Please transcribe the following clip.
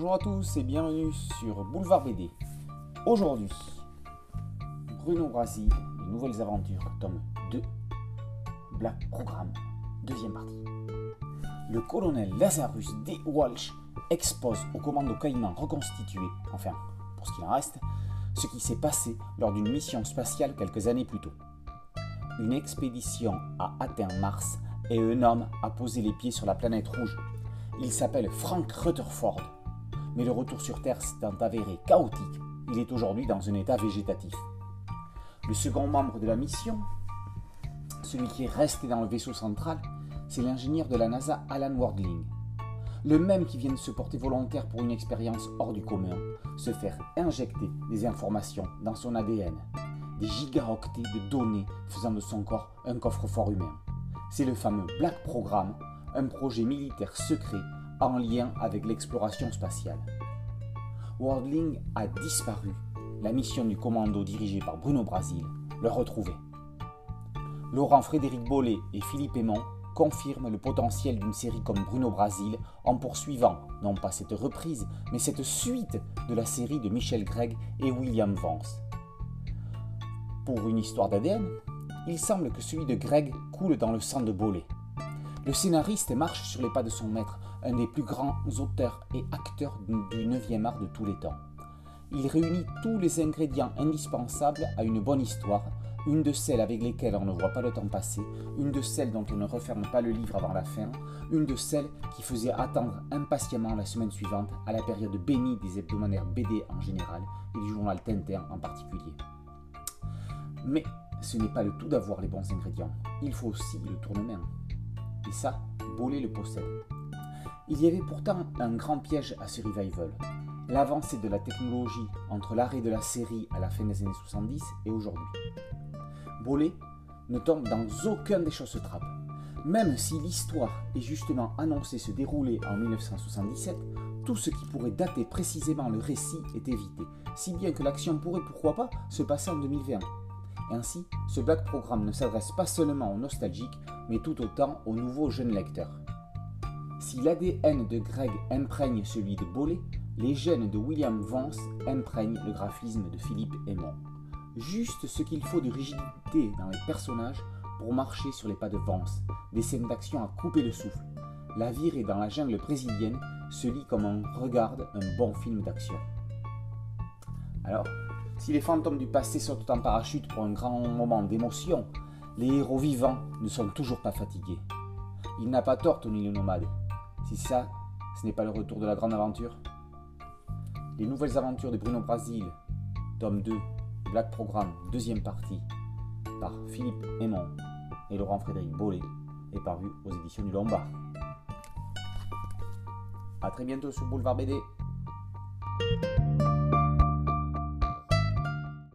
Bonjour à tous et bienvenue sur Boulevard BD. Aujourd'hui, Bruno Brasi, les nouvelles aventures, tome 2, Black Programme, deuxième partie. Le colonel Lazarus D. Walsh expose au commando caïman reconstitué, enfin, pour ce qu'il en reste, ce qui s'est passé lors d'une mission spatiale quelques années plus tôt. Une expédition a atteint Mars et un homme a posé les pieds sur la planète rouge. Il s'appelle Frank Rutherford. Mais le retour sur Terre s'étant avéré chaotique, il est aujourd'hui dans un état végétatif. Le second membre de la mission, celui qui est resté dans le vaisseau central, c'est l'ingénieur de la NASA Alan Wardling. Le même qui vient de se porter volontaire pour une expérience hors du commun, se faire injecter des informations dans son ADN, des gigaoctets de données faisant de son corps un coffre-fort humain. C'est le fameux Black Programme, un projet militaire secret en lien avec l'exploration spatiale. Wardling a disparu. La mission du commando dirigé par Bruno Brasil le retrouvait. Laurent Frédéric Bollet et Philippe Aymon confirment le potentiel d'une série comme Bruno Brasil en poursuivant, non pas cette reprise, mais cette suite de la série de Michel Gregg et William Vance. Pour une histoire d'ADN, il semble que celui de Gregg coule dans le sang de Bollet. Le scénariste marche sur les pas de son maître, un des plus grands auteurs et acteurs du 9e art de tous les temps. Il réunit tous les ingrédients indispensables à une bonne histoire, une de celles avec lesquelles on ne voit pas le temps passer, une de celles dont on ne referme pas le livre avant la fin, une de celles qui faisait attendre impatiemment la semaine suivante à la période bénie des hebdomadaires BD en général et du journal Tintin en particulier. Mais ce n'est pas le tout d'avoir les bons ingrédients, il faut aussi le tournement. Et ça, Bollet le possède. Il y avait pourtant un grand piège à ce revival. L'avancée de la technologie entre l'arrêt de la série à la fin des années 70 et aujourd'hui. Bollet ne tombe dans aucun des choses trappes. Même si l'histoire est justement annoncée se dérouler en 1977, tout ce qui pourrait dater précisément le récit est évité, si bien que l'action pourrait pourquoi pas se passer en 2020. Ainsi, ce Black Programme ne s'adresse pas seulement aux nostalgiques, mais tout autant aux nouveaux jeunes lecteurs. Si l'ADN de Greg imprègne celui de Bollet, les gènes de William Vance imprègnent le graphisme de Philippe Aymon. Juste ce qu'il faut de rigidité dans les personnages pour marcher sur les pas de Vance, des scènes d'action à couper le souffle. La virée dans la jungle brésilienne se lit comme on regarde un bon film d'action. Alors, si les fantômes du passé sautent en parachute pour un grand moment d'émotion, les héros vivants ne sont toujours pas fatigués. Il n'a pas tort, Tony le nomade. Si ça, ce n'est pas le retour de la grande aventure. Les nouvelles aventures de Bruno Brasil, tome 2, Black Programme, deuxième partie, par Philippe Aymon et Laurent Frédéric Bollet, est paru aux éditions du Lombard. A très bientôt sur Boulevard BD.